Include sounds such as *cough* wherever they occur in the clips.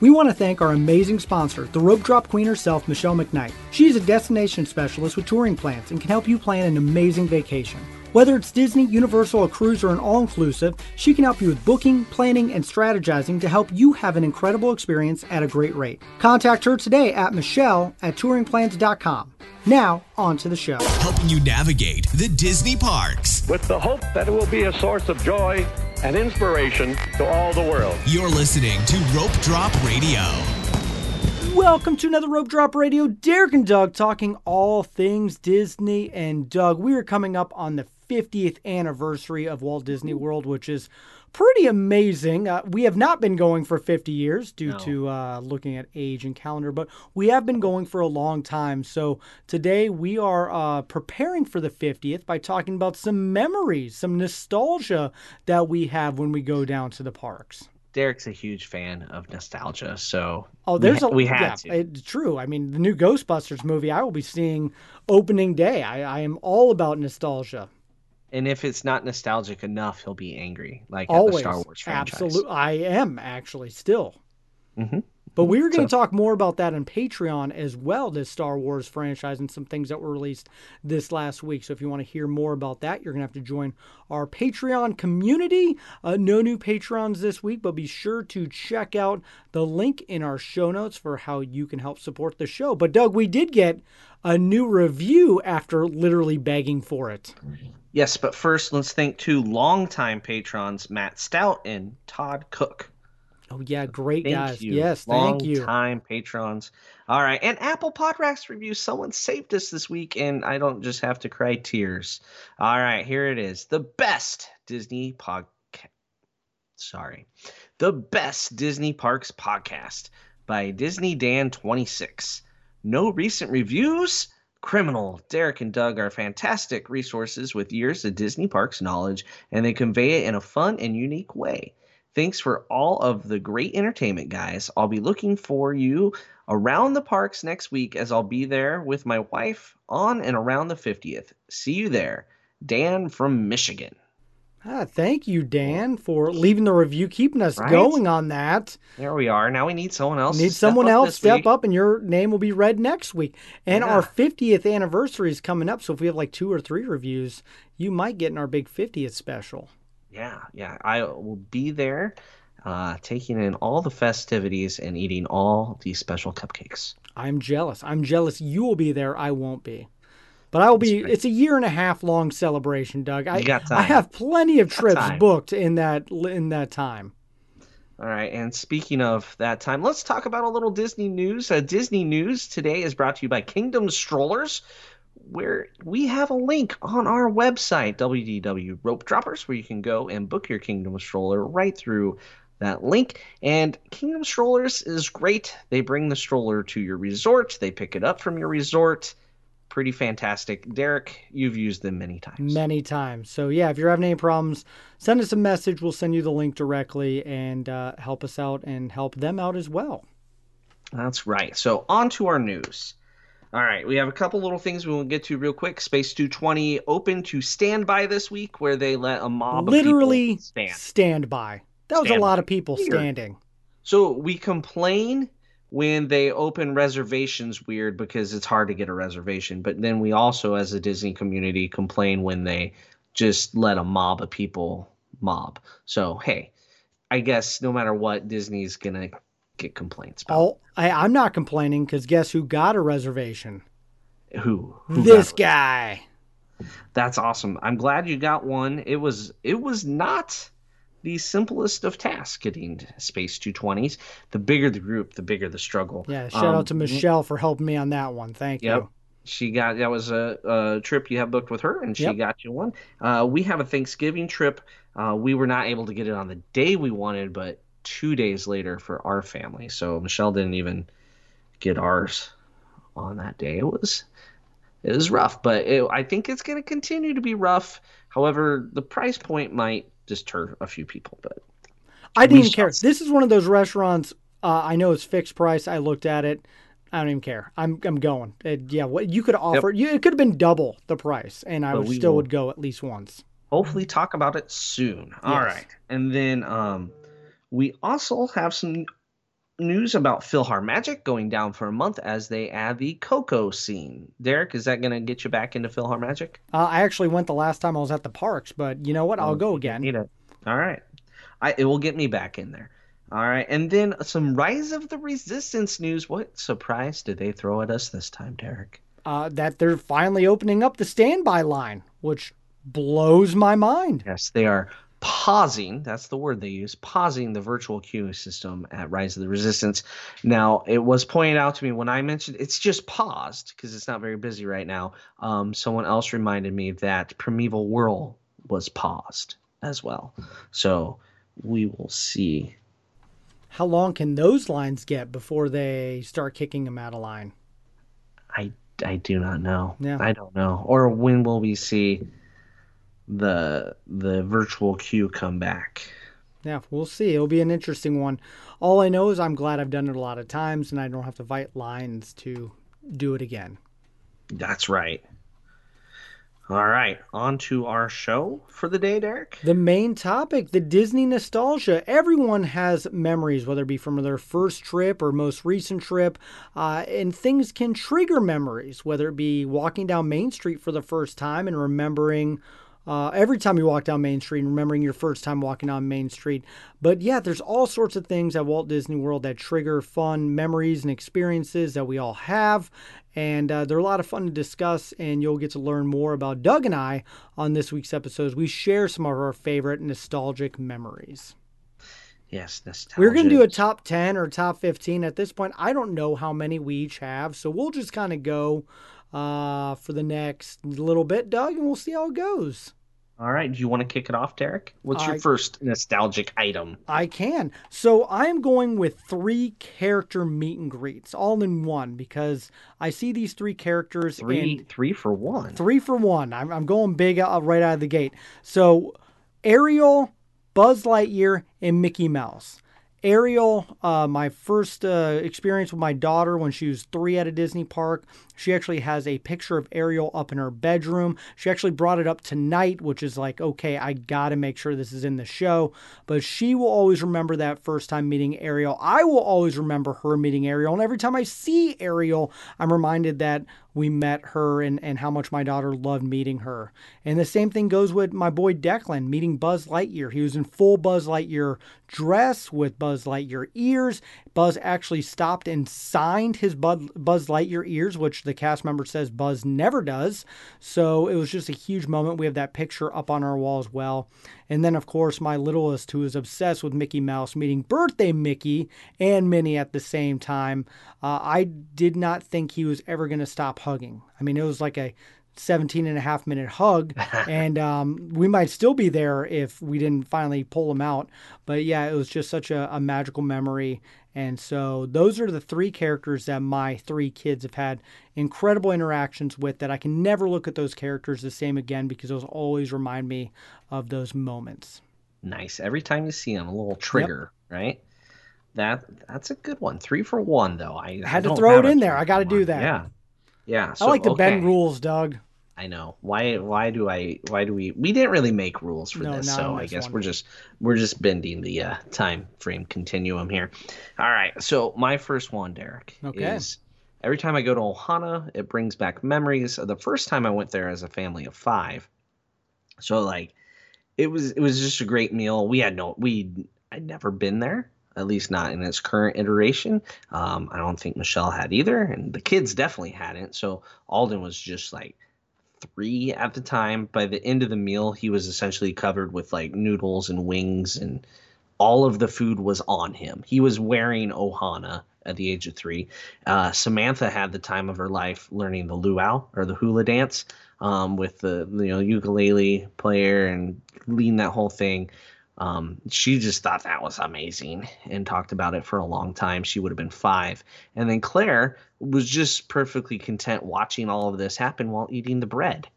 We want to thank our amazing sponsor, the rope drop queen herself, Michelle McKnight. She is a destination specialist with touring plans and can help you plan an amazing vacation. Whether it's Disney, Universal, a cruise, or an all inclusive, she can help you with booking, planning, and strategizing to help you have an incredible experience at a great rate. Contact her today at Michelle at touringplans.com. Now, on to the show. Helping you navigate the Disney parks. With the hope that it will be a source of joy and inspiration to all the world. You're listening to Rope Drop Radio. Welcome to another Rope Drop Radio. Derek and Doug talking all things Disney. And Doug, we are coming up on the 50th anniversary of Walt Disney World, which is pretty amazing. Uh, we have not been going for 50 years due No. to uh, looking at age and calendar, but we have been going for a long time. So today we are uh, preparing for the 50th by talking about some memories, some nostalgia that we have when we go down to the parks. Derek's a huge fan of nostalgia, so Oh, there's ha- a we had yeah, to. It's true. I mean, the new Ghostbusters movie I will be seeing opening day. I, I am all about nostalgia. And if it's not nostalgic enough, he'll be angry, like Always, at the Star Wars franchise. absolutely. I am actually still. Mhm. But we're going to So- talk more about that on Patreon as well, this Star Wars franchise and some things that were released this last week. So if you want to hear more about that, you're going to have to join our Patreon community. Uh, no new Patrons this week, but be sure to check out the link in our show notes for how you can help support the show. But Doug, we did get a new review after literally begging for it. Yes, but first, let's thank two longtime patrons, Matt Stout and Todd Cook. Oh yeah, great Thank guys. you. Yes, thank you. Time patrons. All right, and Apple Podcasts review. Someone saved us this week, and I don't just have to cry tears. All right, here it is. The best Disney podcast. Sorry, the best Disney Parks podcast by Disney Dan twenty six. No recent reviews. Criminal. Derek and Doug are fantastic resources with years of Disney Parks knowledge, and they convey it in a fun and unique way. Thanks for all of the great entertainment, guys. I'll be looking for you around the parks next week as I'll be there with my wife on and around the 50th. See you there. Dan from Michigan. Ah, thank you, Dan, for leaving the review, keeping us Right? going on that. There we are. Now we need someone else. Need someone up else step week. up, and your name will be read next week. And Yeah. our 50th anniversary is coming up, so if we have like two or three reviews, you might get in our big 50th special. Yeah, yeah. I will be there uh, taking in all the festivities and eating all these special cupcakes. I'm jealous. I'm jealous. You will be there. I won't be. But I will be. It's a year and a half long celebration, Doug. I, I have plenty of trips time. booked in that in that time. All right, and speaking of that time, let's talk about a little Disney news. Uh, Disney news today is brought to you by Kingdom Strollers, where we have a link on our website, WDW Rope Droppers, where you can go and book your Kingdom Stroller right through that link. And Kingdom Strollers is great. They bring the stroller to your resort, they pick it up from your resort. Pretty fantastic. Derek, you've used them many times. Many times. So yeah, if you're having any problems, send us a message. We'll send you the link directly and uh, help us out and help them out as well. That's right. So on to our news. All right, we have a couple little things we will get to real quick. Space 220 open to standby this week, where they let a mob Literally of people stand. stand by. That was a lot by. of people standing. So we complain when they open reservations weird because it's hard to get a reservation. But then we also, as a Disney community, complain when they just let a mob of people mob. So hey, I guess no matter what, Disney's gonna get complaints about Oh, I, I'm not complaining because guess who got a reservation? who. who this guy. That's awesome. I'm glad you got one. It was it was not the simplest of tasks getting Space 220s. The bigger the group, the bigger the struggle. Yeah, shout Um, out to Michelle for helping me on that one. Thank Yep. you. She got that was a, a trip you have booked with her, and she Yep. got you one. Uh, we have a Thanksgiving trip. Uh, we were not able to get it on the day we wanted, but two days later for our family. So Michelle didn't even get ours on that day. It was it was rough, but it, I think it's going to continue to be rough. However, the price point might deter a few people, but I didn't even care. This is one of those restaurants. Uh, I know it's fixed price. I looked at it. I don't even care. I'm I'm going. It, yeah, what you could offer? You, it could have been double the price, and I would still will- would go at least once. hopefully talk about it soon. All Yes. right, and then um, we also have some news about PhilharMagic going down for a month as they add the Coco scene. Derek, is that going to get you back into PhilharMagic? Uh, I actually went the last time I was at the parks, but you know what? I'll Oh, go again. Need it. All right. I, it will get me back in there. All right. And then some Rise of the Resistance news. What surprise did they throw at us this time, Derek? Uh, that they're finally opening up the standby line, which blows my mind. Yes, they are pausing. That's the word they use. Pausing the virtual queue system at Rise of the Resistance. Now, it was pointed out to me when I mentioned it's just paused because it's not very busy right now. Um, someone else reminded me that Primeval Whirl was paused as well. So we will see. How long can those lines get before they start kicking them out of line? I I do not know. Yeah. I don't know. Or when will we see the the virtual queue come back? Yeah, we'll see. It'll be an interesting one. All I know is I'm glad I've done it a lot of times and I don't have to fight lines to do it again. That's right. All right, on to our show for the day, Derek. The main topic, the Disney nostalgia. Everyone has memories, whether it be from their first trip or most recent trip, uh, and things can trigger memories, whether it be walking down Main Street for the first time and remembering. Uh, every time you walk down Main Street and remembering your first time walking down Main Street. But yeah, there's all sorts of things at Walt Disney World that trigger fun memories and experiences that we all have. And uh, they're a lot of fun to discuss, and you'll get to learn more about Doug and I on this week's episode. as We share some of our favorite nostalgic memories. Yes, nostalgia. We're going to do a top 10 or top 15 at this point. I don't know how many we each have, so we'll just kind of go uh, for the next little bit, Doug, and we'll see how it goes. All right, do you want to kick it off, Derek? What's your first nostalgic item? I can. So I'm going with three character meet and greets, all in one, because I see these three characters Three, three for one. three for one. I'm, I'm going big out, right out of the gate. So Ariel, Buzz Lightyear, and Mickey Mouse. Ariel, uh, my first uh, experience with my daughter when she was three at a Disney park. She actually has a picture of Ariel up in her bedroom. She actually brought it up tonight, which is like, okay, I got to make sure this is in the show. But she will always remember that first time meeting Ariel. I will always remember her meeting Ariel. And every time I see Ariel, I'm reminded that we met her and, and how much my daughter loved meeting her. And the same thing goes with my boy Declan meeting Buzz Lightyear. He was in full Buzz Lightyear dress with Buzz Lightyear ears. Buzz actually stopped and signed his Bud- Buzz Lightyear ears, which the cast member says Buzz never does. So it was just a huge moment. We have that picture up on our wall as well. And then, of course, my littlest, who is obsessed with Mickey Mouse, meeting birthday Mickey and Minnie at the same time. Uh, I did not think he was ever going to stop hugging. I mean, it was like a 17 and a half minute hug, *laughs* and um, we might still be there if we didn't finally pull him out. But yeah, it was just such a, a magical memory. And so those are the three characters that my three kids have had incredible interactions with that I can never look at those characters the same again because those always remind me of those moments. Nice. Every time you see them, a little trigger, right? That that's a good one. Three for one, though. I, I had to throw it in there. I gotta do that. Yeah, yeah. I So, like to bend okay. rules, Doug. I know why. Why do I? Why do we? We didn't really make rules for No, this, so I guess one. we're just we're just bending the uh, time frame continuum here. All right. So my first one, Derek, Okay. is every time I go to Ohana, it brings back memories of the first time I went there as a family of five. So like, it was it was just a great meal. We had no we I'd never been there. At least not in its current iteration. Um, I don't think Michelle had either, and the kids definitely hadn't. So Alden was just like three at the time. By the end of the meal, he was essentially covered with like noodles and wings, and all of the food was on him. He was wearing Ohana at the age of three. Uh, Samantha had the time of her life learning the luau or the hula dance um, with the you know ukulele player and leading that whole thing. Um, she just thought that was amazing and talked about it for a long time. She would have been five. And then Claire was just perfectly content watching all of this happen while eating the bread.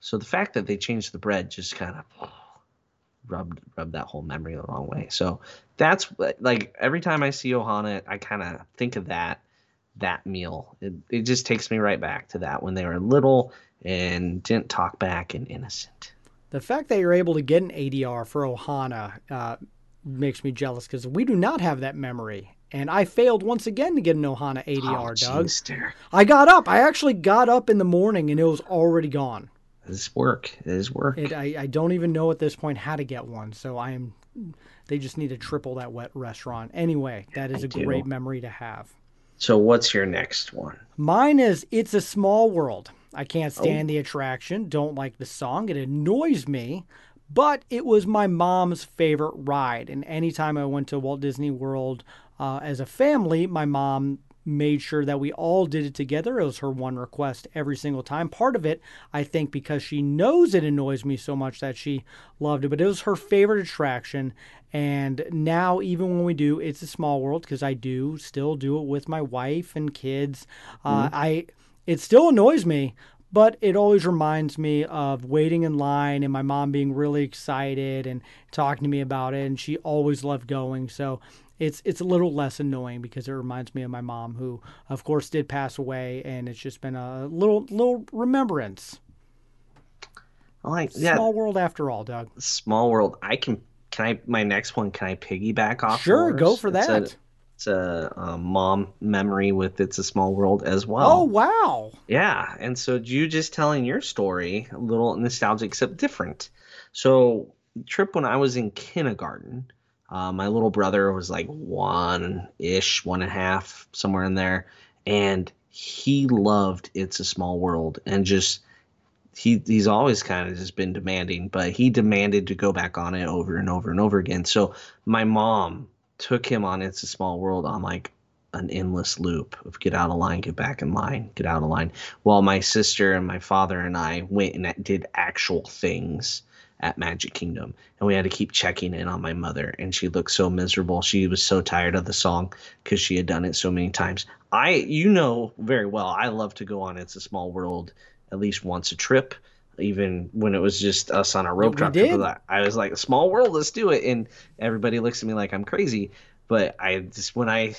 So the fact that they changed the bread just kind of *sighs* rubbed rubbed that whole memory the wrong way. So that's like every time I see Ohana, I kind of think of that that meal. It, it just takes me right back to that when they were little and didn't talk back and innocent. The fact that you're able to get an ADR for Ohana uh, makes me jealous because we do not have that memory and I failed once again to get an Ohana ADR, oh, Doug. Derek. I got up. I actually got up in the morning and it was already gone. This work. It is work. It, I, I don't even know at this point how to get one. So I am. They just need to triple that wet restaurant. Anyway, that is I a do. great memory to have. so what's your next one? Mine is It's a Small World. I can't Oh. stand the attraction, don't like the song. It annoys me, but it was my mom's favorite ride. And anytime I went to Walt Disney World uh, as a family, my mom made sure that we all did it together. It was her one request every single time. Part of it, I think, because she knows it annoys me so much that she loved it, but it was her favorite attraction. And now, even when we do It's a Small World, because I do still do it with my wife and kids, uh, I it still annoys me, but it always reminds me of waiting in line and my mom being really excited and talking to me about it, and she always loved going. So it's it's a little less annoying because it reminds me of my mom, who of course did pass away, and it's just been a little little remembrance. I like yeah, Small world after all, Doug. small world. I can. Can I? My next one. Can I piggyback off? Sure, go for that. It's a, um, mom memory with "It's a Small World" as well. Oh wow! Yeah, and so you just telling your story, a little nostalgic except different. So, trip when I was in kindergarten, uh, my little brother was like one ish, one and a half, somewhere in there, and he loved "It's a Small World" and just he he's always kind of just been demanding, but he demanded to go back on it over and over and over again. So my mom took him on "It's a Small World" on like an endless loop of get out of line, get back in line, get out of line. While my sister and my father and I went and did actual things at Magic Kingdom. And we had to keep checking in on my mother. And she looked so miserable. She was so tired of the song because she had done it so many times. I, you know very well, I love to go on It's a Small World at least once a trip. Even when it was just us on a rope we drop did. I was like, "Small world, let's do it!" And everybody looks at me like I'm crazy. But I just when I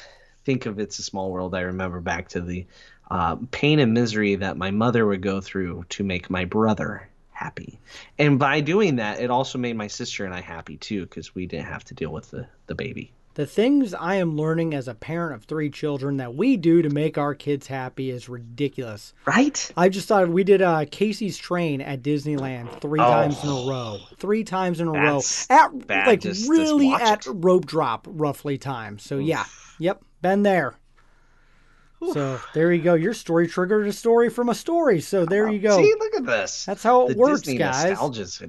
think of it's a small world, I remember back to the uh, pain and misery that my mother would go through to make my brother happy. And by doing that, it also made my sister and I happy too, because we didn't have to deal with the, the baby. The things I am learning as a parent of three children that we do to make our kids happy is ridiculous. Right? I just thought we did uh, Casey's Train at Disneyland three times in a row. Three times in a row. Oh. At bad, like just- just really watch at it. rope drop roughly time. So yeah. Yep. Been there. So there you go. Your story triggered a story from a story. So there you go. See, look at this. That's how it the works, Disney guys. nostalgia's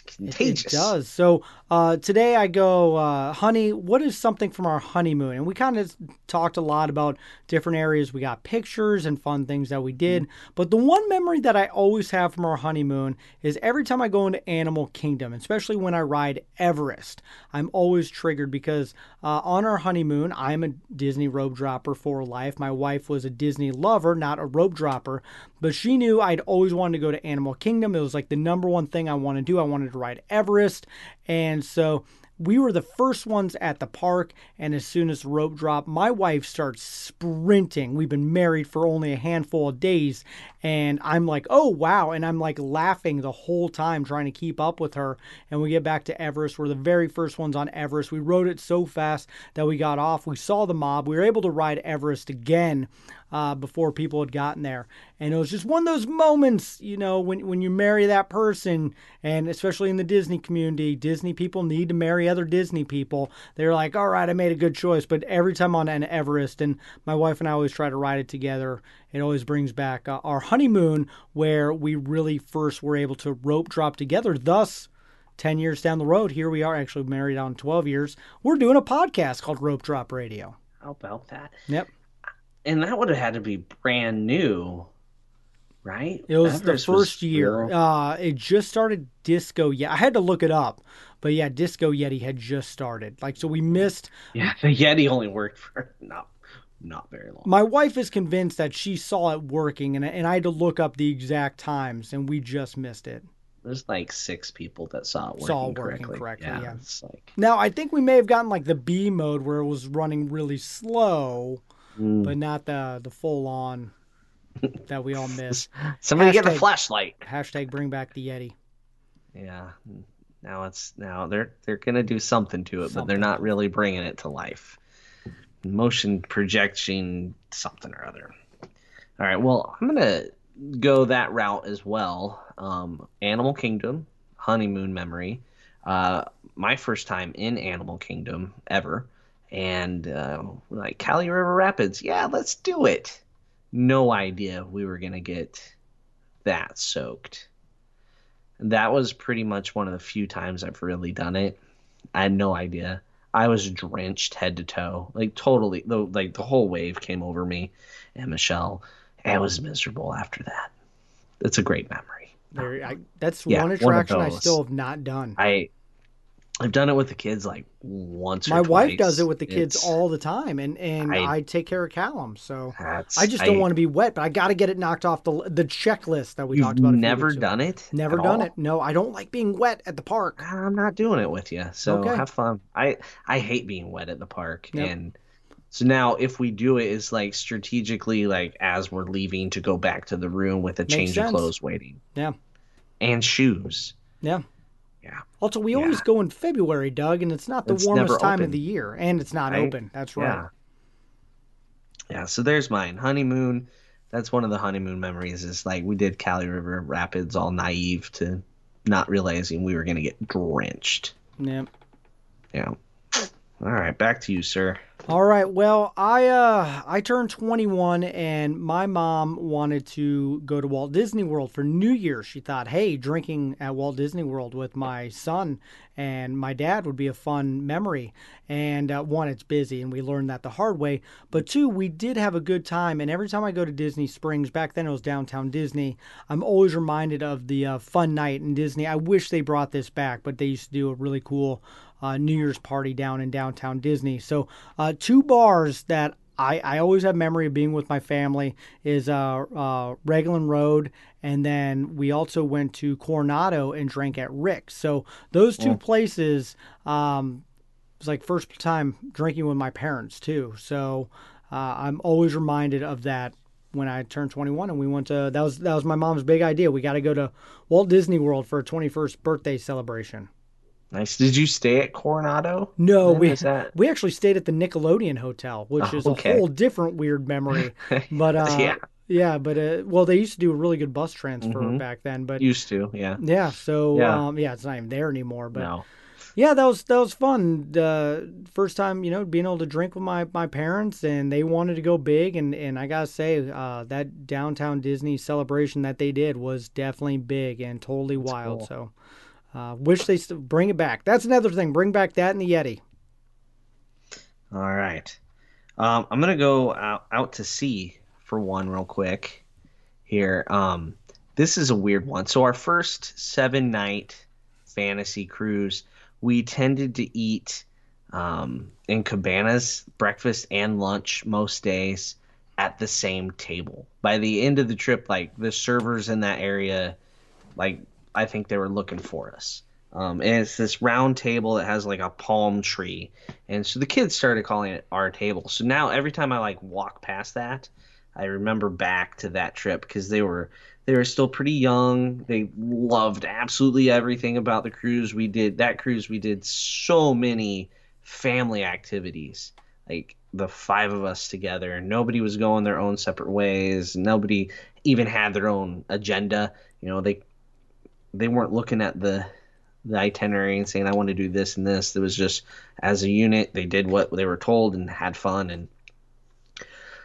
contagious. It does. So uh, today I go, uh, honey, what is something from our honeymoon? And we kind of talked a lot about different areas. We got pictures and fun things that we did. But the one memory that I always have from our honeymoon is every time I go into Animal Kingdom, especially when I ride Everest, I'm always triggered because uh, on our honeymoon, I'm a Disney rope dropper for life. My wife was a Disney lover, not a rope dropper, but she knew I'd always wanted to go to Animal Kingdom. It was like the number one thing I wanted to do. I wanted to ride Everest. And so we were the first ones at the park. And as soon as the rope dropped, my wife starts sprinting. We've been married for only a handful of days. And I'm like, oh, wow. And I'm like laughing the whole time trying to keep up with her. And we get back to Everest. We're the very first ones on Everest. We rode it so fast that we got off. We saw the mob. We were able to ride Everest again uh, before people had gotten there. And it was just one of those moments, you know, when, when you marry that person, and especially in the Disney community, Disney people need to marry other Disney people. They're like, all right, I made a good choice. But every time on an Everest, and my wife and I always try to ride it together, it always brings back uh, our honeymoon where we really first were able to rope drop together. Thus, 10 years down the road, here we are actually married on 12 years. We're doing a podcast called Rope Drop Radio. How about that? Yep. And that would have had to be brand new, right? It was Everest the first year. Uh, it just started Disco Yeah, I had to look it up, but yeah, Disco Yeti had just started. Like, so we missed. yeah, the Yeti only worked for not not very long. My wife is convinced that she saw it working, and and I had to look up the exact times, and we just missed it. There's like six people that saw it working, Saw it working correctly. correctly, Yeah, yeah. it's like Now, I think we may have gotten like the B mode where it was running really slow, mm. but not the the full on *laughs* that we all missed. somebody get the flashlight. Hashtag bring back the Yeti. Yeah. Now it's now they're they're gonna do something to it, but they're not really bringing it to life. motion projection something or other. All right, well, I'm gonna go that route as well. Um, Animal Kingdom, honeymoon memory. Uh, my first time in Animal Kingdom ever, and uh, like Kali River Rapids. Yeah, let's do it. No idea we were gonna get that soaked. That was pretty much one of the few times I've really done it. I had no idea. I was drenched head to toe, like totally. The like the whole wave came over me and Michelle. And it was miserable after that. It's a great memory. There, I, that's Yeah, one one attraction I still have not done. I I've done it with the kids like once. My wife does it with the kids It's- all the time, and and I, I- take care of Callum. So I just don't want to be wet, but I got to get it knocked off the the checklist that we talked about. never weeks ago. done it. Never done all? it. No, I don't like being wet at the park. Ah, I'm not doing it with you. So Okay. have fun. I I hate being wet at the park, Yep. and so now if we do it, it's like strategically, like as we're leaving to go back to the room with a change sense. of clothes waiting Yeah, and shoes. yeah. Yeah. Also, we Yeah. always go in February, Doug, and it's not the It's warmest time of the year, and it's not Right? open. That's right. Yeah. Yeah. So there's mine. Honeymoon. That's one of the honeymoon memories. Is like we did Kali River Rapids, all naive to not realizing we were gonna get drenched. Yeah. Yeah. All right, back to you, sir. All right. Well, I uh I turned 21 and my mom wanted to go to Walt Disney World for New Year's. She thought, "Hey, drinking at Walt Disney World with my son and my dad would be a fun memory." And uh, one, it's busy and we learned that the hard way, but two, we did have a good time and every time I go to Disney Springs, back then it was downtown Disney, I'm always reminded of the uh, fun night in Disney. I wish they brought this back, but they used to do a really cool uh, New Year's party down in downtown Disney. So, uh, two bars that I, I always have memory of being with my family is uh, uh, Raglan Road, and then we also went to Coronado and drank at Rick's. So those two places um, was like first time drinking with my parents too. So uh, I'm always reminded of that when I turned 21 and we went to that was that was my mom's big idea. We got to go to Walt Disney World for a 21st birthday celebration. Nice. Did you stay at Coronado? No, we that? we actually stayed at the Nickelodeon Hotel, which Oh, is okay. a whole different weird memory. *laughs* But uh, Yeah. yeah, but uh, well, they used to do a really good bus transfer Mhm. back then. But Used to, yeah. yeah, so Yeah. Um, yeah, it's not even there anymore. But no. yeah, that was that was fun. Uh, first time, you know, being able to drink with my, my parents, and they wanted to go big, and, and I gotta say, uh, that downtown Disney celebration that they did was definitely big and totally wild. cool. So, uh, wish they st- bring it back. That's another thing. Bring back that and the Yeti. All right. Um, I'm gonna go out, out to sea for one real quick here. Um, this is a weird one. So our first seven night fantasy cruise, we tended to eat um, in cabanas, breakfast and lunch most days at the same table. By the end of the trip, like the servers in that area, like I think they were looking for us. Um, and it's this round table that has like a palm tree, and so the kids started calling it our table. So now every time I like walk past that, I remember back to that trip because they were they were still pretty young. They loved absolutely everything about the cruise. We did that cruise. We did so many family activities, like the five of us together. Nobody was going their own separate ways. Nobody even had their own agenda. You know, they they weren't looking at the the itinerary and saying I want to do this and this. It was just as a unit they did what they were told and had fun and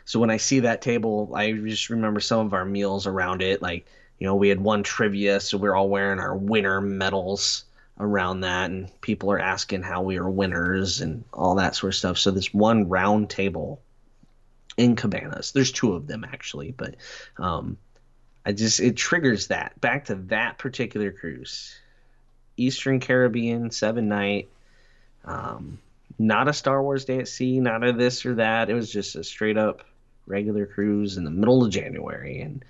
so when I see that table, I just remember some of our meals around it. Like, you know, we had one trivia, so we are all wearing our winner medals around that, and people are asking how we are winners and all that sort of stuff. So this one round table in Cabanas, there's two of them actually, but um, I just it triggers that back to that particular cruise, Eastern Caribbean seven night. Um, not a Star Wars Day at Sea, not a this or that. It was just a straight up regular cruise in the middle of January, and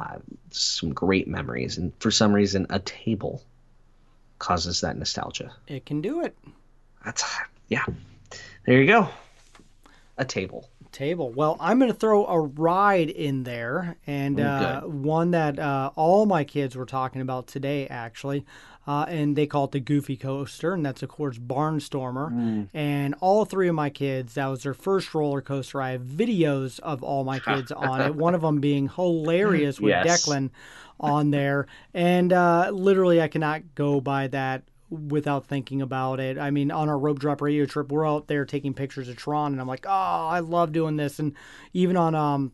uh, some great memories. And for some reason, a table causes that nostalgia. It can do it. That's yeah. There you go. A table. Table. Well, I'm going to throw a ride in there, and uh, one that uh, all my kids were talking about today, actually. Uh, and they call it the Goofy Coaster, and that's of course Barnstormer. And all three of my kids, that was their first roller coaster. I have videos of all my *laughs* kids on it. One of them being *laughs* hilarious with Yes. Declan on there, and uh, literally I cannot go by that without thinking about it. I mean, on our rope drop radio trip, we're out there taking pictures of Tron, and I'm like, oh, I love doing this. And even on um,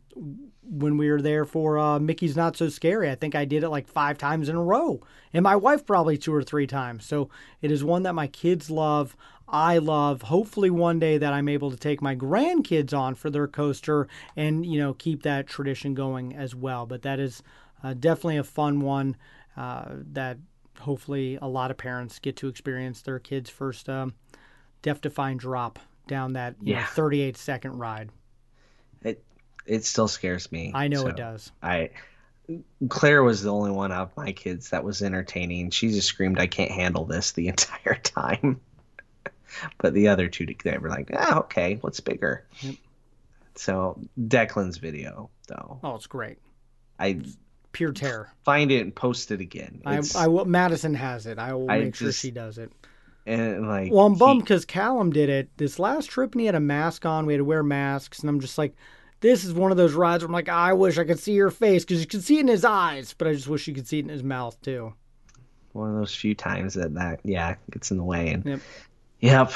when we were there for uh, Mickey's Not So Scary, I think I did it like five times in a row, and my wife probably two or three times. So it is one that my kids love. I love. Hopefully, one day that I'm able to take my grandkids on for their coaster and you know keep that tradition going as well. But that is uh, definitely a fun one uh, that hopefully a lot of parents get to experience their kids' first um, death-defying drop down that you know, 38 second ride. It it still scares me. I know so it does. I Claire was the only one of my kids that was entertaining. She just screamed, "I can't handle this" the *laughs* entire time. but the other two, they were like, "Ah, okay, what's bigger?" So Declan's video, though, Oh, it's great. I Pure terror. find it and post it again. I, It's, I will. Madison has it. I will I make sure she does it. and like, Well, I'm bummed because Callum did it this last trip and he had a mask on. We had to wear masks, and I'm just like, this is one of those rides where I'm like, I wish I could see your face because you can see it in his eyes, but I just wish you could see it in his mouth too. one of those few times that that yeah gets in the way and Yep. yep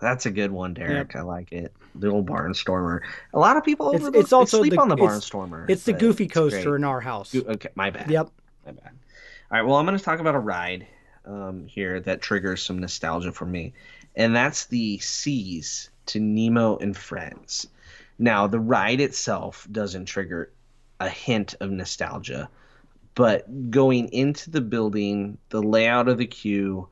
that's a good one derek. I like it. The old barnstormer. A lot of people It's- it's also sleep the- on the barnstormer It's the Goofy it's coaster great. in our house. Okay my bad. Yep. my bad. All right well i'm going to talk about a ride um, here that triggers some nostalgia for me and that's the seas to nemo and friends. Now the ride itself doesn't trigger a hint of nostalgia but going into the building, the layout of the queue,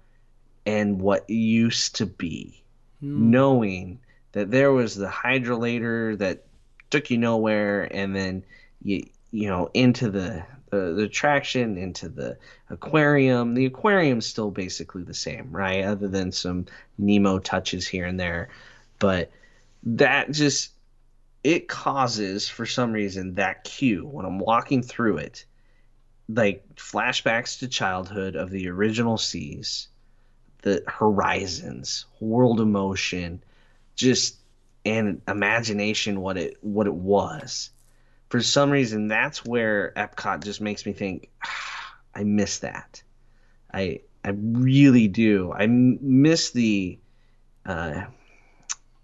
and what used to be, Hmm. knowing that there was the hydrolator that took you nowhere, and then you you know into the the, the attraction, into the aquarium. The aquarium's still basically the same, right? Other than some Nemo touches here and there, but that just it causes for some reason that queue when I'm walking through it like flashbacks to childhood of the original seas, the horizons, world of motion, just and imagination what it what it was. For some reason, that's where Epcot just makes me think, "Ah, I miss that. I I really do. I miss the uh,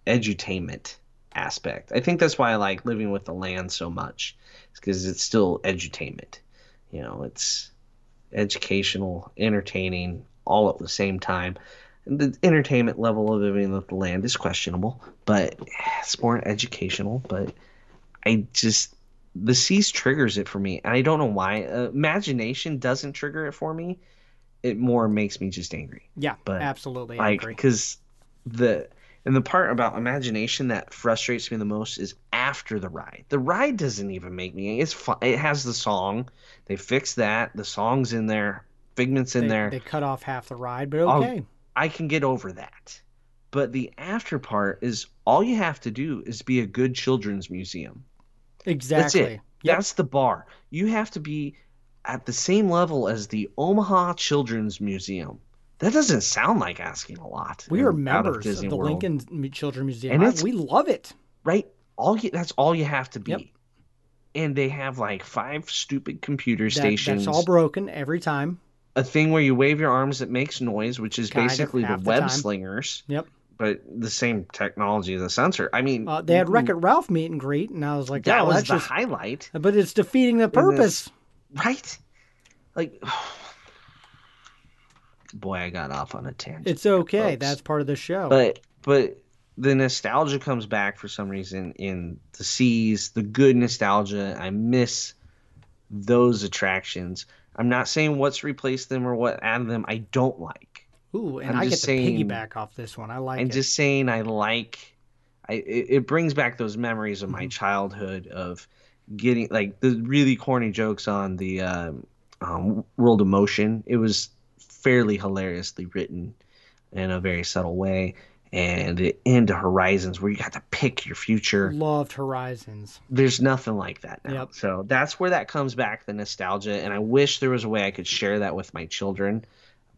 edutainment aspect. I think that's why I like living with the land so much, It's because it's still edutainment you know it's educational entertaining all at the same time the entertainment level of living with the land is questionable but *sighs* it's more educational but i just the seas triggers it for me and i don't know why uh, imagination doesn't trigger it for me it more makes me just angry Yeah, But, absolutely. I like agree. because the and the part about imagination that frustrates me the most is after the ride. The ride doesn't even make me. It's fun. It has the song. They fixed that. The song's in there. Figment's in They, there. they cut off half the ride, but I'll- okay. I can get over that. But the after part is all you have to do is be a good children's museum. exactly. That's it. Yep. That's the bar. You have to be at the same level as the Omaha Children's Museum. That doesn't sound like asking a lot. we are members of, Disney the World. Lincoln Children's Museum. And I- we love it. right? All you that's all you have to be. Yep. And they have like five stupid computer That, stations. that's all broken every time. A thing where you wave your arms that makes noise, which is Kind basically the half the web slingers, Yep. but the same technology as a sensor. I mean, Uh, they had Wreck It Ralph meet and greet, and I was like, that oh, was that's the just. highlight, But it's defeating the purpose. right? Like, *sighs* boy, I got off on a tangent. It's okay. folks. That's part of the show. but but the nostalgia comes back for some reason in the seas the good nostalgia i miss those attractions i'm not saying what's replaced them or what added them i don't like Ooh, and I'm I get to saying- piggyback off this one. I like i'm it. just saying i like i it, it brings back those memories of Mm-hmm. my childhood of getting like the really corny jokes on the um, um, world of motion it was fairly hilariously written in a very subtle way and into Horizons where you got to pick your future. Loved Horizons. There's nothing like that now. Yep. So that's where that comes back, the nostalgia. And I wish there was a way I could share that with my children,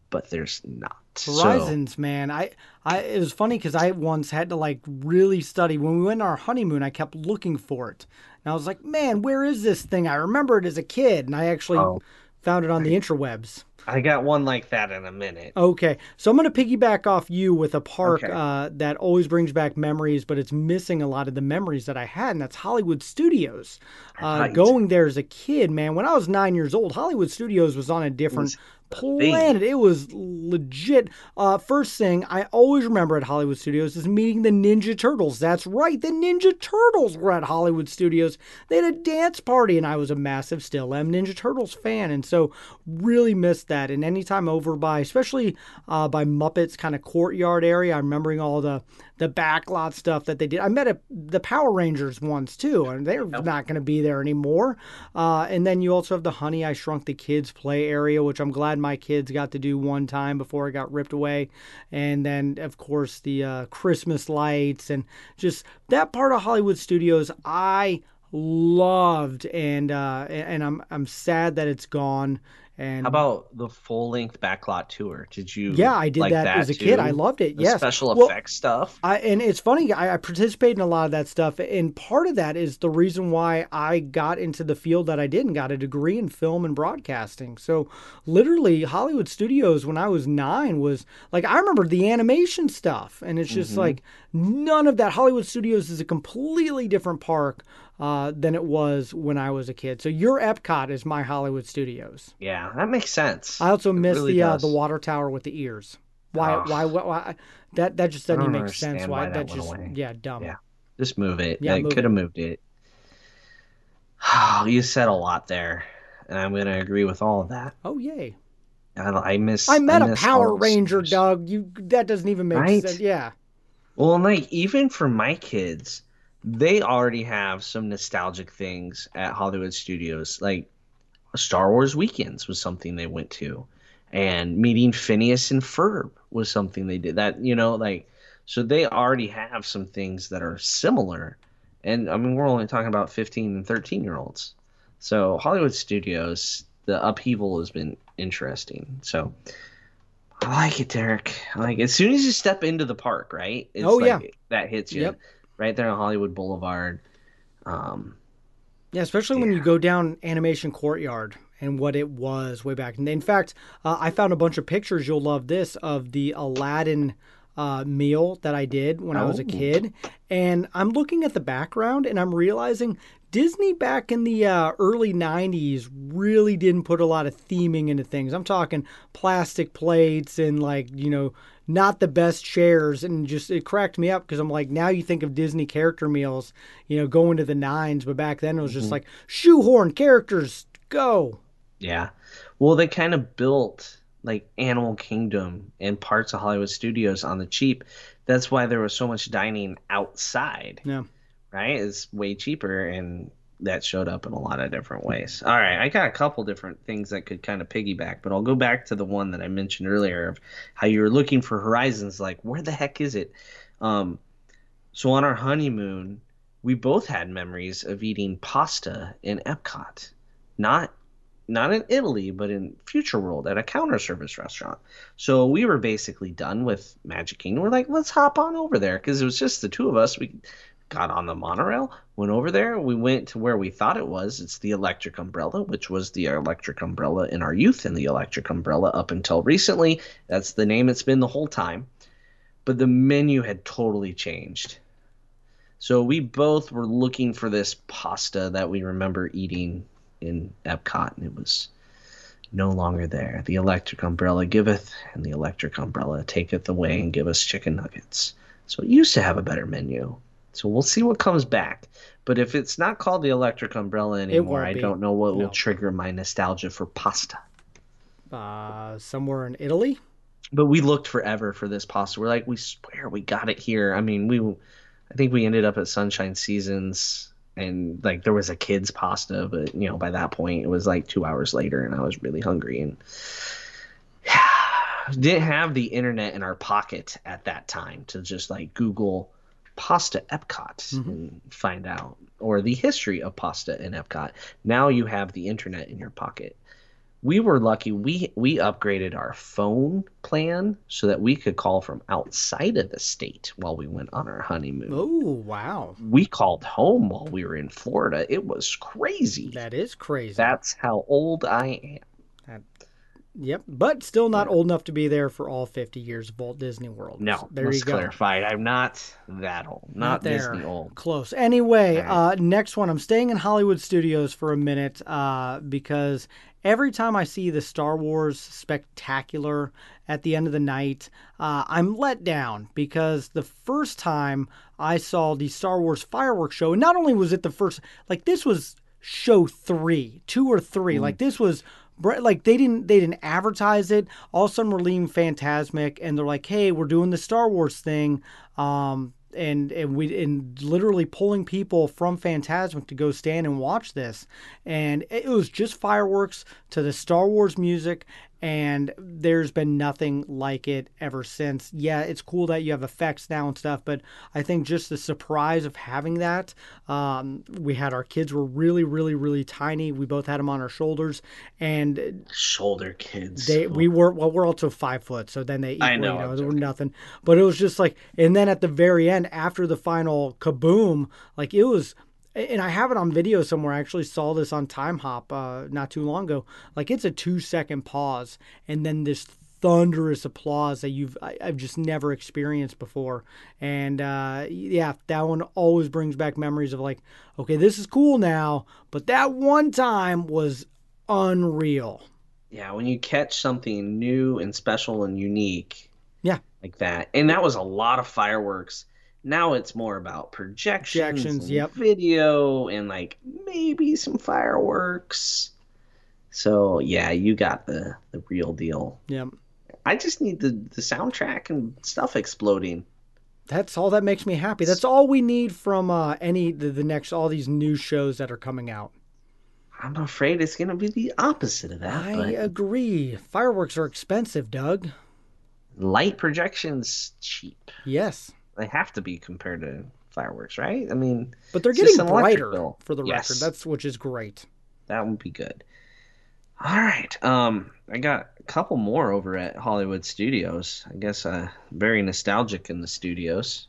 but there's not. So- Horizons, man. I, I it was funny because I once had to like really study when we went on our honeymoon. I kept looking for it, and I was like, "Man, where is this thing? I remember it as a kid, and I actually Oh. Found it on the interwebs." I got one like that in a minute. Okay, so I'm going to piggyback off you with a park Okay. uh, that always brings back memories, but it's missing a lot of the memories that I had, and that's Hollywood Studios. Uh, Right. Going there as a kid, man, when I was nine years old, Hollywood Studios was on a different. Planet. It was legit. Uh, first thing I always remember at Hollywood Studios is meeting the Ninja Turtles. That's right, the Ninja Turtles were at Hollywood Studios. They had a dance party, and I was a massive, still am Ninja Turtles fan, and so really missed that. And anytime over by, especially uh, by Muppets kind of courtyard area, I'm remembering all the the backlot stuff that they did. I met a, the Power Rangers once too, and they're not going to be there anymore. Uh, and then you also have the Honey I Shrunk the Kids play area, which I'm glad my kids got to do one time before it got ripped away. And then of course the uh, Christmas lights and just that part of Hollywood Studios I loved, and uh, and I'm I'm sad that it's gone. And How about the full length backlot tour? Did you? yeah, I did like that, as a kid. I loved it. The yes, special Well, effects stuff. I, and it's funny, I, I participate in a lot of that stuff, and part of that is the reason why I got into the field that I did and got a degree in film and broadcasting. So, literally, Hollywood Studios when I was nine was like I remember the animation stuff, and it's just mm-hmm. like none of that. Hollywood Studios is a completely different park uh, than it was when I was a kid. So, your Epcot is my Hollywood Studios. Yeah, that makes sense. I also It miss really the uh, the water tower with the ears. Why? Ugh. Why? Why? why that that just doesn't make sense. Why, why that, that just away. yeah dumb. Yeah. Just move it. Yeah, could have moved it. *sighs* you said a lot there, and I'm gonna agree with all of that. Oh yay! I, I miss. I met a miss Power Ranger. Doug. You that doesn't even make Right? sense. Yeah. Well, like even for my kids, they already have some nostalgic things at Hollywood Studios. Like Star Wars weekends was something they went to, and meeting Phineas and Ferb was something they did. That you know, like so they already have some things that are similar. And I mean, we're only talking about 15 and 13 year olds. So Hollywood Studios, the upheaval has been interesting. So I like it, Derek. I like it. As soon as you step into the park, right? It's Oh, like, yeah. that hits you Yep. Right there on Hollywood Boulevard. Um, Yeah, especially when you go down Animation Courtyard and what it was way back. And in fact, uh, I found a bunch of pictures. You'll love this of the Aladdin uh, meal that I did when I was a Oh. kid, and I'm looking at the background and I'm realizing Disney back in the uh, early '90s really didn't put a lot of theming into things. I'm talking plastic plates and like you know not the best shares and just it cracked me up because I'm like now you think of Disney character meals you know going to the nines but back then it was just mm-hmm. like shoehorn characters go yeah. Well, they kind of built like Animal Kingdom and parts of Hollywood Studios on the cheap. That's why there was so much dining outside. yeah right? It's way cheaper, and that showed up in a lot of different ways. All right, I got a couple different things that could kind of piggyback, but I'll go back to the one that I mentioned earlier of how you were looking for horizons. Like, where the heck is it? Um, so on our honeymoon, we both had memories of eating pasta in Epcot, not not in Italy, but in Future World at a counter service restaurant. So we were basically done with Magic Kingdom. We're like, let's hop on over there because it was just the two of us. We got on the monorail, went over there. We went to where we thought it was. It's the Electric Umbrella, which was the Electric Umbrella in our youth, and the Electric Umbrella up until recently. That's the name it's been the whole time. But the menu had totally changed. So we both were looking for this pasta that we remember eating in Epcot, and it was no longer there. The electric umbrella giveth, and the electric umbrella taketh away and give us chicken nuggets. So it used to have a better menu. So we'll see what comes back. But if it's not called the electric umbrella anymore, I don't know what No. will trigger my nostalgia for pasta. uh, somewhere in Italy But we looked forever for this pasta. We're like, we swear we got it here. I mean, we, I think we ended up at Sunshine Seasons, and like there was a kids pasta, but you know by that point it was like two hours later, and I was really hungry, and *sighs* didn't have the internet in our pocket at that time to just like Google pasta Epcot Mm-hmm. and find out, or the history of pasta in Epcot. Now you have the internet in your pocket. We were lucky. We we upgraded our phone plan so that we could call from outside of the state while we went on our honeymoon. Oh, wow. We called home while we were in Florida. It was crazy. That is crazy. That's how old I am. Yep, but still not old enough to be there for all 50 years of Walt Disney World. No, So there let's you go. clarify. I'm not that old. Not, there. Disney old. Close. Anyway, All uh, next one. I'm staying in Hollywood Studios for a minute uh, because every time I see the Star Wars spectacular at the end of the night, uh, I'm let down because the first time I saw the Star Wars fireworks show, and not only was it the first, like this was show three, two or three, like this was. Like they didn't they didn't advertise it. All of a sudden we're leaving Fantasmic, and they're like, "Hey, we're doing the Star Wars thing." Um, and and we and literally pulling people from Fantasmic to go stand and watch this, and it was just fireworks to the Star Wars music, and there's been nothing like it ever since. Yeah, it's cool that you have effects now and stuff, but I think just the surprise of having that. Um, we had our kids were really really really tiny. We both had them on our shoulders, and Shoulder kids. they we were well we're also five foot so then they equal, I know, you know they were nothing but it was just like and then at the very end after the final kaboom like it was and I have it on video somewhere. I actually saw this on Timehop uh, not too long ago. Like it's a two second pause, and then this thunderous applause that you've I, I've just never experienced before. And uh, yeah, that one always brings back memories of like, okay, this is cool now, but that one time was unreal. yeah, when you catch something new and special and unique Yeah. like that, and that was a lot of fireworks. Now it's more about projections, Projections, yep. video, and like maybe some fireworks. So yeah, you got the the real deal. Yeah. I just need the the soundtrack and stuff exploding. That's all that makes me happy. That's all we need from uh, any the, the next all these new shows that are coming out. I'm afraid it's gonna be the opposite of that. I but agree. Fireworks are expensive, Doug. light projections cheap. Yes, They have to be compared to fireworks, right? I mean, but they're getting brighter bill. for the Yes. record. That's which is great. that would be good. All right. Um, I got a couple more over at Hollywood Studios. I guess uh, very nostalgic in the studios.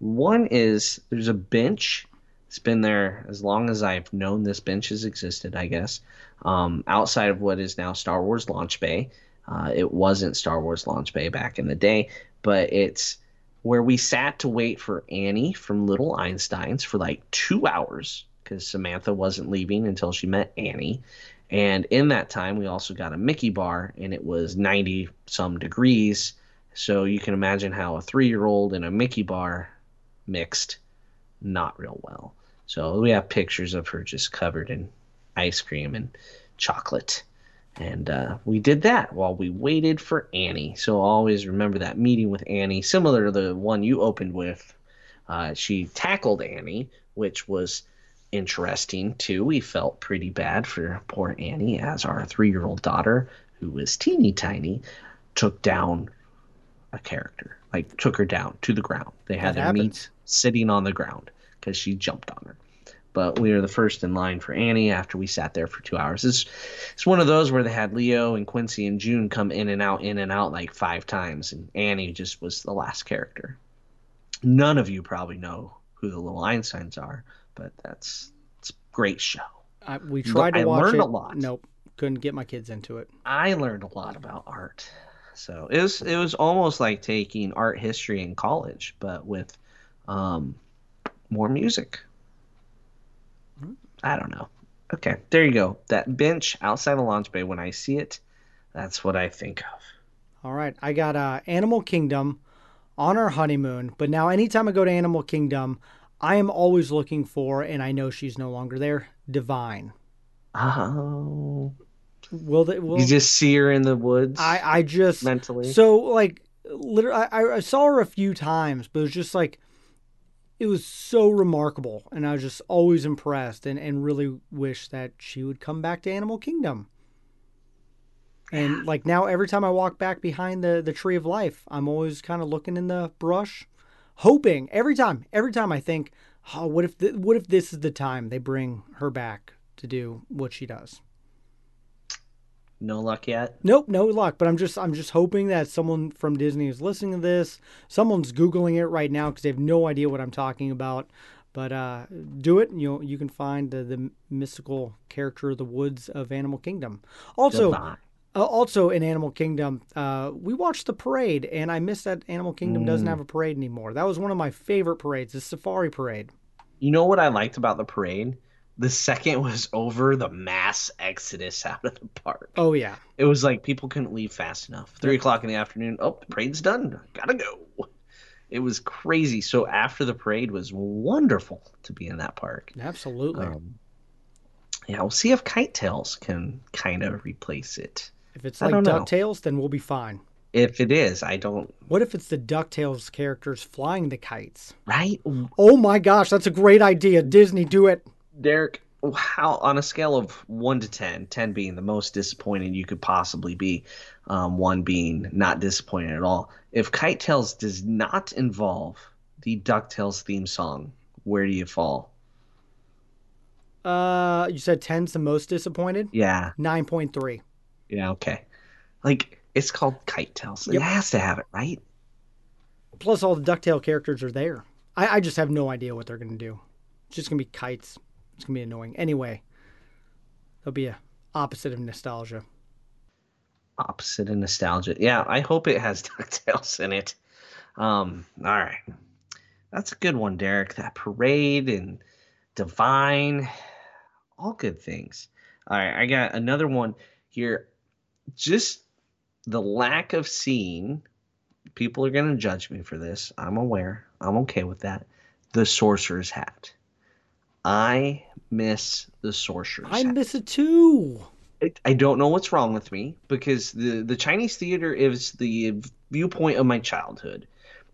One is there's a bench. It's been there as long as I've known this bench has existed. I guess um, outside of what is now Star Wars Launch Bay. Uh, it wasn't Star Wars Launch Bay back in the day, but it's where we sat to wait for Annie from Little Einsteins for like two hours because Samantha wasn't leaving until she met Annie. And in that time, we also got a Mickey bar, and it was 90 some degrees. So you can imagine how a three year old and a Mickey bar mixed not real well. So we have pictures of her just covered in ice cream and chocolate. And uh, we did that while we waited for Annie. So always remember that meeting with Annie, similar to the one you opened with. Uh, she tackled Annie, which was interesting too. We felt pretty bad for poor Annie as our three year old daughter, who was teeny tiny, took down a character. Like took her down to the ground. They had That their meet happens. sitting on the ground because she jumped on her. But we were the first in line for Annie after we sat there for two hours. It's, it's one of those where they had Leo and Quincy and June come in and out, in and out like five times, and Annie just was the last character. None of you probably know who the little Einsteins are, but that's it's a great show. I, we tried to I watch learned it. a lot. Nope, couldn't get my kids into it. I learned a lot about art. So it was it was almost like taking art history in college, but with um, more music. I don't know. Okay, there you go. That bench outside the launch bay. When I see it, that's what I think of. All right, I got uh, Animal Kingdom on our honeymoon, but now anytime I go to Animal Kingdom, I am always looking for, and I know she's no longer there, DiVine. Oh, Will they? Will you just see her in the woods I? I just mentally. So like, literally, I, I saw her a few times, but it was just like, it was so remarkable, and I was just always impressed, and and really wish that she would come back to Animal Kingdom. And like now, every time I walk back behind the the tree of life, I'm always kind of looking in the brush, hoping every time. Every time I think, oh, what if th- what if this is the time they bring her back to do what she does? No luck yet. Nope, no luck. But I'm just I'm just hoping that someone from Disney is listening to this. Someone's googling it right now because they have no idea what I'm talking about. But uh, do it, and you you can find the, the mystical character of the woods of Animal Kingdom. Also, uh, also in Animal Kingdom, uh, we watched the parade, and I miss that Animal Kingdom doesn't have a parade anymore. That was one of my favorite parades, the Safari Parade. You know what I liked about the parade? The second was over, the mass exodus out of the park. Oh yeah, It was like people couldn't leave fast enough. Three o'clock in the afternoon. Oh, the parade's done. Gotta go. It was crazy. So after the parade was wonderful to be in that park. absolutely. Um, yeah, we'll see if Kite Tails can kind of replace it. if it's like. Ducktales, then we'll be fine. If it is, I don't. What if it's the Ducktales characters flying the kites? Right, Oh my gosh, that's a great idea. Disney, do it. Derek? How on a scale of one to 10, 10 being the most disappointed you could possibly be, um, one being not disappointed at all. If Kite Tails does not involve the Ducktales theme song, where do you fall? Uh, you said 10's the most disappointed? Yeah, 9.3. yeah, okay. Like it's called Kite Tails. It has to have it, right? Plus, all the Ducktail characters are there. I, I just have no idea what they're going to do. It's just going to be kites. It's to be annoying. Anyway, there'll be a opposite of nostalgia. opposite of nostalgia. Yeah, I hope it has *laughs* DuckTales in it. Um, all right. That's a good one, Derek. That parade and DiVine, all good things. All right, I got another one here. Just the lack of seeing, people are going to judge me for this. I'm aware. I'm okay with that. The Sorcerer's Hat. I miss the Sorcerer's I miss it too. I- I don't know what's wrong with me because the the Chinese theater is the viewpoint of my childhood.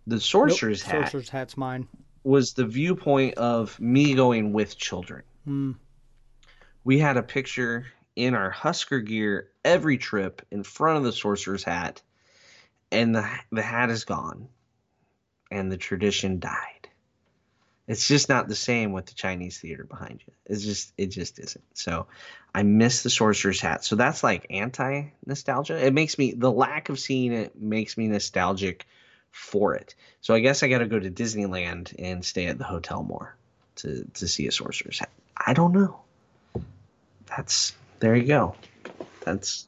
The Nope, sorcerer's hat Sorcerer's hat's mine. was the viewpoint of me going with children. Hmm. We had a picture in our Husker gear every trip in front of the sorcerer's hat, and the the hat is gone, and the tradition died. It's just not the same with the Chinese theater behind you. It's just it just isn't. So I miss the sorcerer's hat. So that's like anti nostalgia. It makes me the lack of seeing it makes me nostalgic for it. So I guess I got to go to Disneyland and stay at the hotel more to to see a sorcerer's hat. I don't know. That's there you go. That's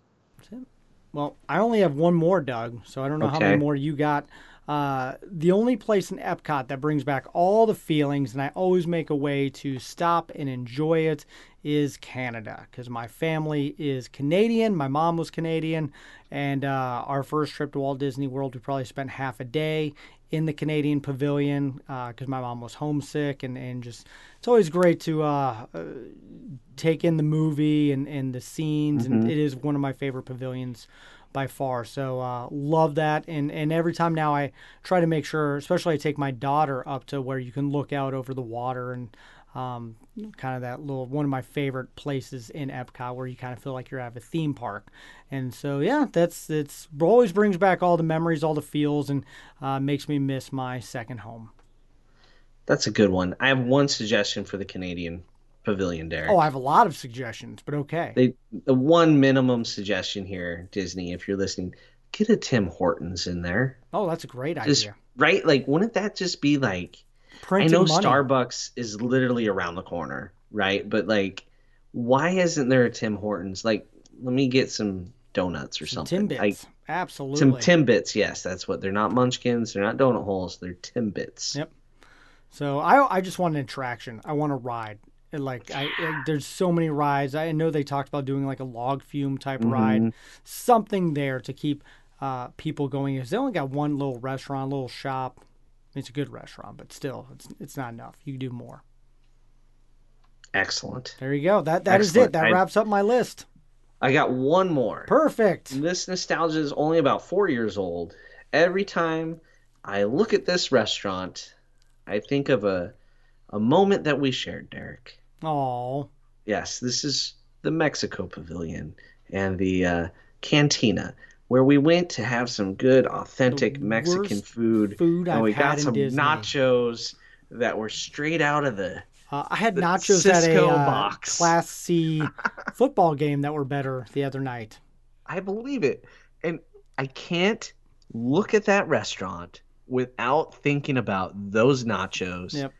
Well, I only have one more, Doug, so I don't know how many more you got. Uh, the only place in Epcot that brings back all the feelings, and I always make a way to stop and enjoy it, is Canada. Because my family is Canadian. My mom was Canadian. And uh, our first trip to Walt Disney World, we probably spent half a day in the Canadian pavilion because my mom was homesick. And, and just, it's always great to uh, uh, take in the movie and, and the scenes. And it is one of my favorite pavilions by far. So uh, love that. And and every time now I try to make sure, especially I take my daughter up to where you can look out over the water and um, kind of that little one of my favorite places in Epcot where you kind of feel like you're at a theme park. And so yeah, that's it's always brings back all the memories, all the feels, and uh, makes me miss my second home. that's a good one. I have one suggestion for the Canadian pavilion, Derek. Oh, I have a lot of suggestions, but okay. they the one minimum suggestion here, Disney, if you're listening, get a Tim Hortons in there. oh, that's a great Just idea. right, like wouldn't that just be like Printing I know money. Starbucks is literally around the corner, right? But like, why isn't there a Tim Hortons? Like, let me get some donuts or something. Timbits. Like Absolutely. some Timbits. Yes, that's what they're not Munchkins. They're not donut holes. They're Timbits. Yep. So I I just want an attraction. I want to ride. And, Like I, I- there's so many rides. I know they talked about doing like a log flume type Mm-hmm. ride, something there to keep uh, people going. Is they only got one little restaurant, little shop. It's a good restaurant, but still, it's it's not enough. You can do more. Excellent. There you go. That that is Excellent. it. That I- wraps up my list. I got one more. Perfect. This nostalgia is only about four years old. Every time I look at this restaurant, I think of a a moment that we shared, Derek. Oh, Yes, this is the Mexico Pavilion and the uh, Cantina, where we went to have some good, authentic Mexican worst food. food and I've we got some Disney. nachos that were straight out of the. Uh, I had The nachos at a Sysco uh. Class C *laughs* football game that were better the other night. I believe it. And I can't look at that restaurant without thinking about those nachos Yep.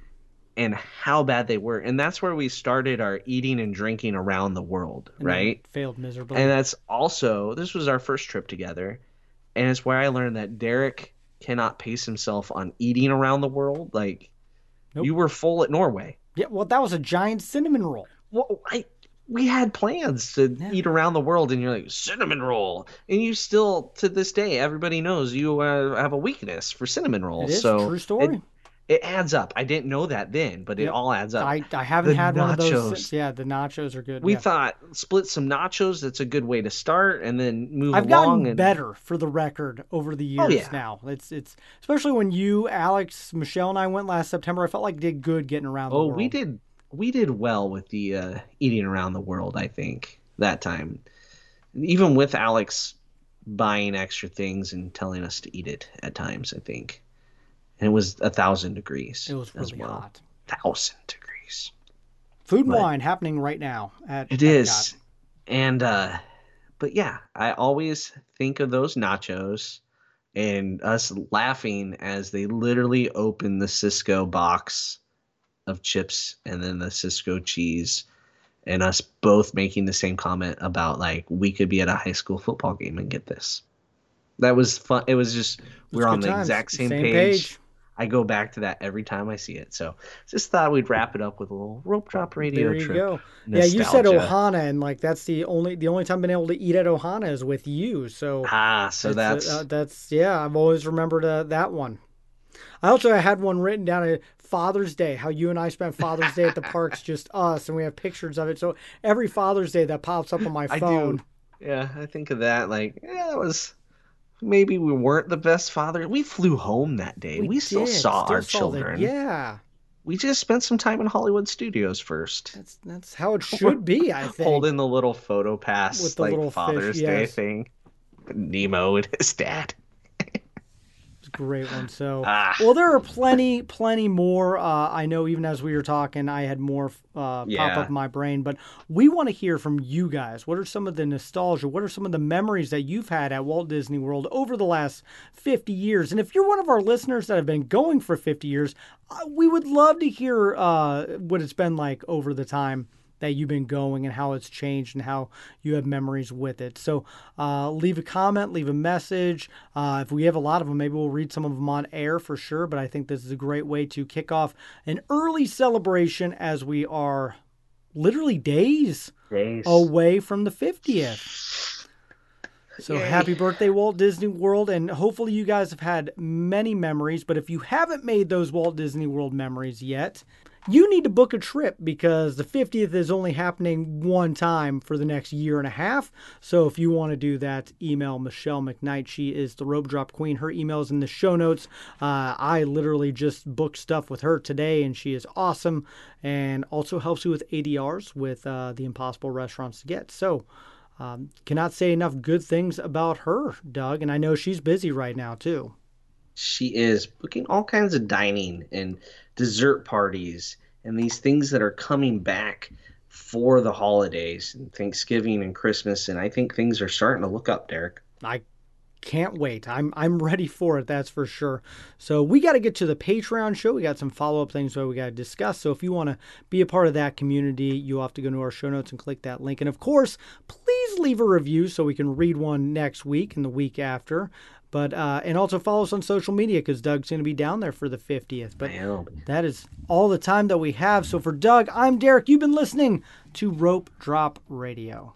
And how bad they were. And that's where we started our eating and drinking around the world, And right? Failed miserably. And that's also this was our first trip together, and it's where I learned that Derek cannot pace himself on eating around the world. Like Nope. you were full at Norway. yeah, well, that was a giant cinnamon roll. Well, I we had plans to Yeah. eat around the world, and you're like cinnamon roll, and you still to this day everybody knows you uh, have a weakness for cinnamon rolls. is so true story. It, it adds up. I didn't know that then, but it Yep. all adds up. I, I haven't the had one of those nachos. Yeah, the nachos are good. we yeah. thought split some nachos. That's a good way to start, and then move I've along. gotten and Oh, better for the record over the years yeah. now. It's it's especially when you, Alex, Michelle, and I went last September. I felt like did good getting around. the Oh, world. we did we did well with the uh, eating around the world. I think that time, even with Alex buying extra things and telling us to eat it at times. I think, and it was a thousand degrees. It was as really well. hot. Thousand degrees. Food and But- wine happening right now at It is, and uh, but yeah, I always think of those nachos. And us laughing as they literally open the Sysco box of chips and then the Sysco cheese and us both making the same comment about like we could be at a high school football game and get this. That was fun. It was just we were on the times. exact same, Same page. page. I go back to that every time I see it. So just thought we'd wrap it up with a little rope drop radio There you trip. go. Yeah, you said. Ohana, and like that's the only the only time I've been able to eat at Ohana is with you. So Ah, so uh, that's uh, that's yeah. I've always remembered uh, that one. I also had one written down at Father's Day. How you and I spent Father's Day at the *laughs* parks, just us, and we have pictures of it. So every Father's Day that pops up on my I phone. do. Yeah, I think of that. Like, yeah, that was maybe we weren't the best father. We flew home that day. We, still saw still our saw children. yeah, We just spent some time in Hollywood studios first. that's that's how it *laughs* should be. I think. Holding the little photo pass, With the like little fish, Father's Day yes. thing. Nemo and his dad. Great one. So, *laughs* Ah. well, there are plenty, plenty more. Uh, I know even as we were talking, I had more uh, pop up in my brain, but we want to hear from you guys. What are some of the nostalgia? What are some of the memories that you've had at Walt Disney World over the last 50 years? And if you're one of our listeners that have been going for 50 years, uh, we would love to hear uh, what it's been like over the time that you've been going and how it's changed and how you have memories with it. So uh, leave a comment, leave a message. Uh, if we have a lot of them, maybe we'll read some of them on air for sure. But I think this is a great way to kick off an early celebration as we are literally days Days. away from the 50th. So Yay. happy birthday, Walt Disney World. And hopefully you guys have had many memories. But if you haven't made those Walt Disney World memories yet, you need to book a trip because the 50th is only happening one time for the next year and a half. So if you want to do that, email Michelle McKnight. She is the rope drop queen. Her email is in the show notes. Uh, I literally just booked stuff with her today, and she is awesome and also helps you with ADRs with uh, the impossible restaurants to get. So um, cannot say enough good things about her, Doug. And I know she's busy right now, too. She is booking all kinds of dining and dessert parties and these things that are coming back for the holidays and Thanksgiving and Christmas. And I think things are starting to look up, Derek. I can't wait. I'm I'm ready for it. That's for sure. So we got to get to the Patreon show. We got some follow up things that we got to discuss. So if you want to be a part of that community, you'll have to go to our show notes and click that link. And of course, please leave a review so we can read one next week and the week after. But uh, and also follow us on social media because Doug's going to be down there for the 50th. But that is all the time that we have. So for Doug, I'm Derek. You've been listening to Rope Drop Radio.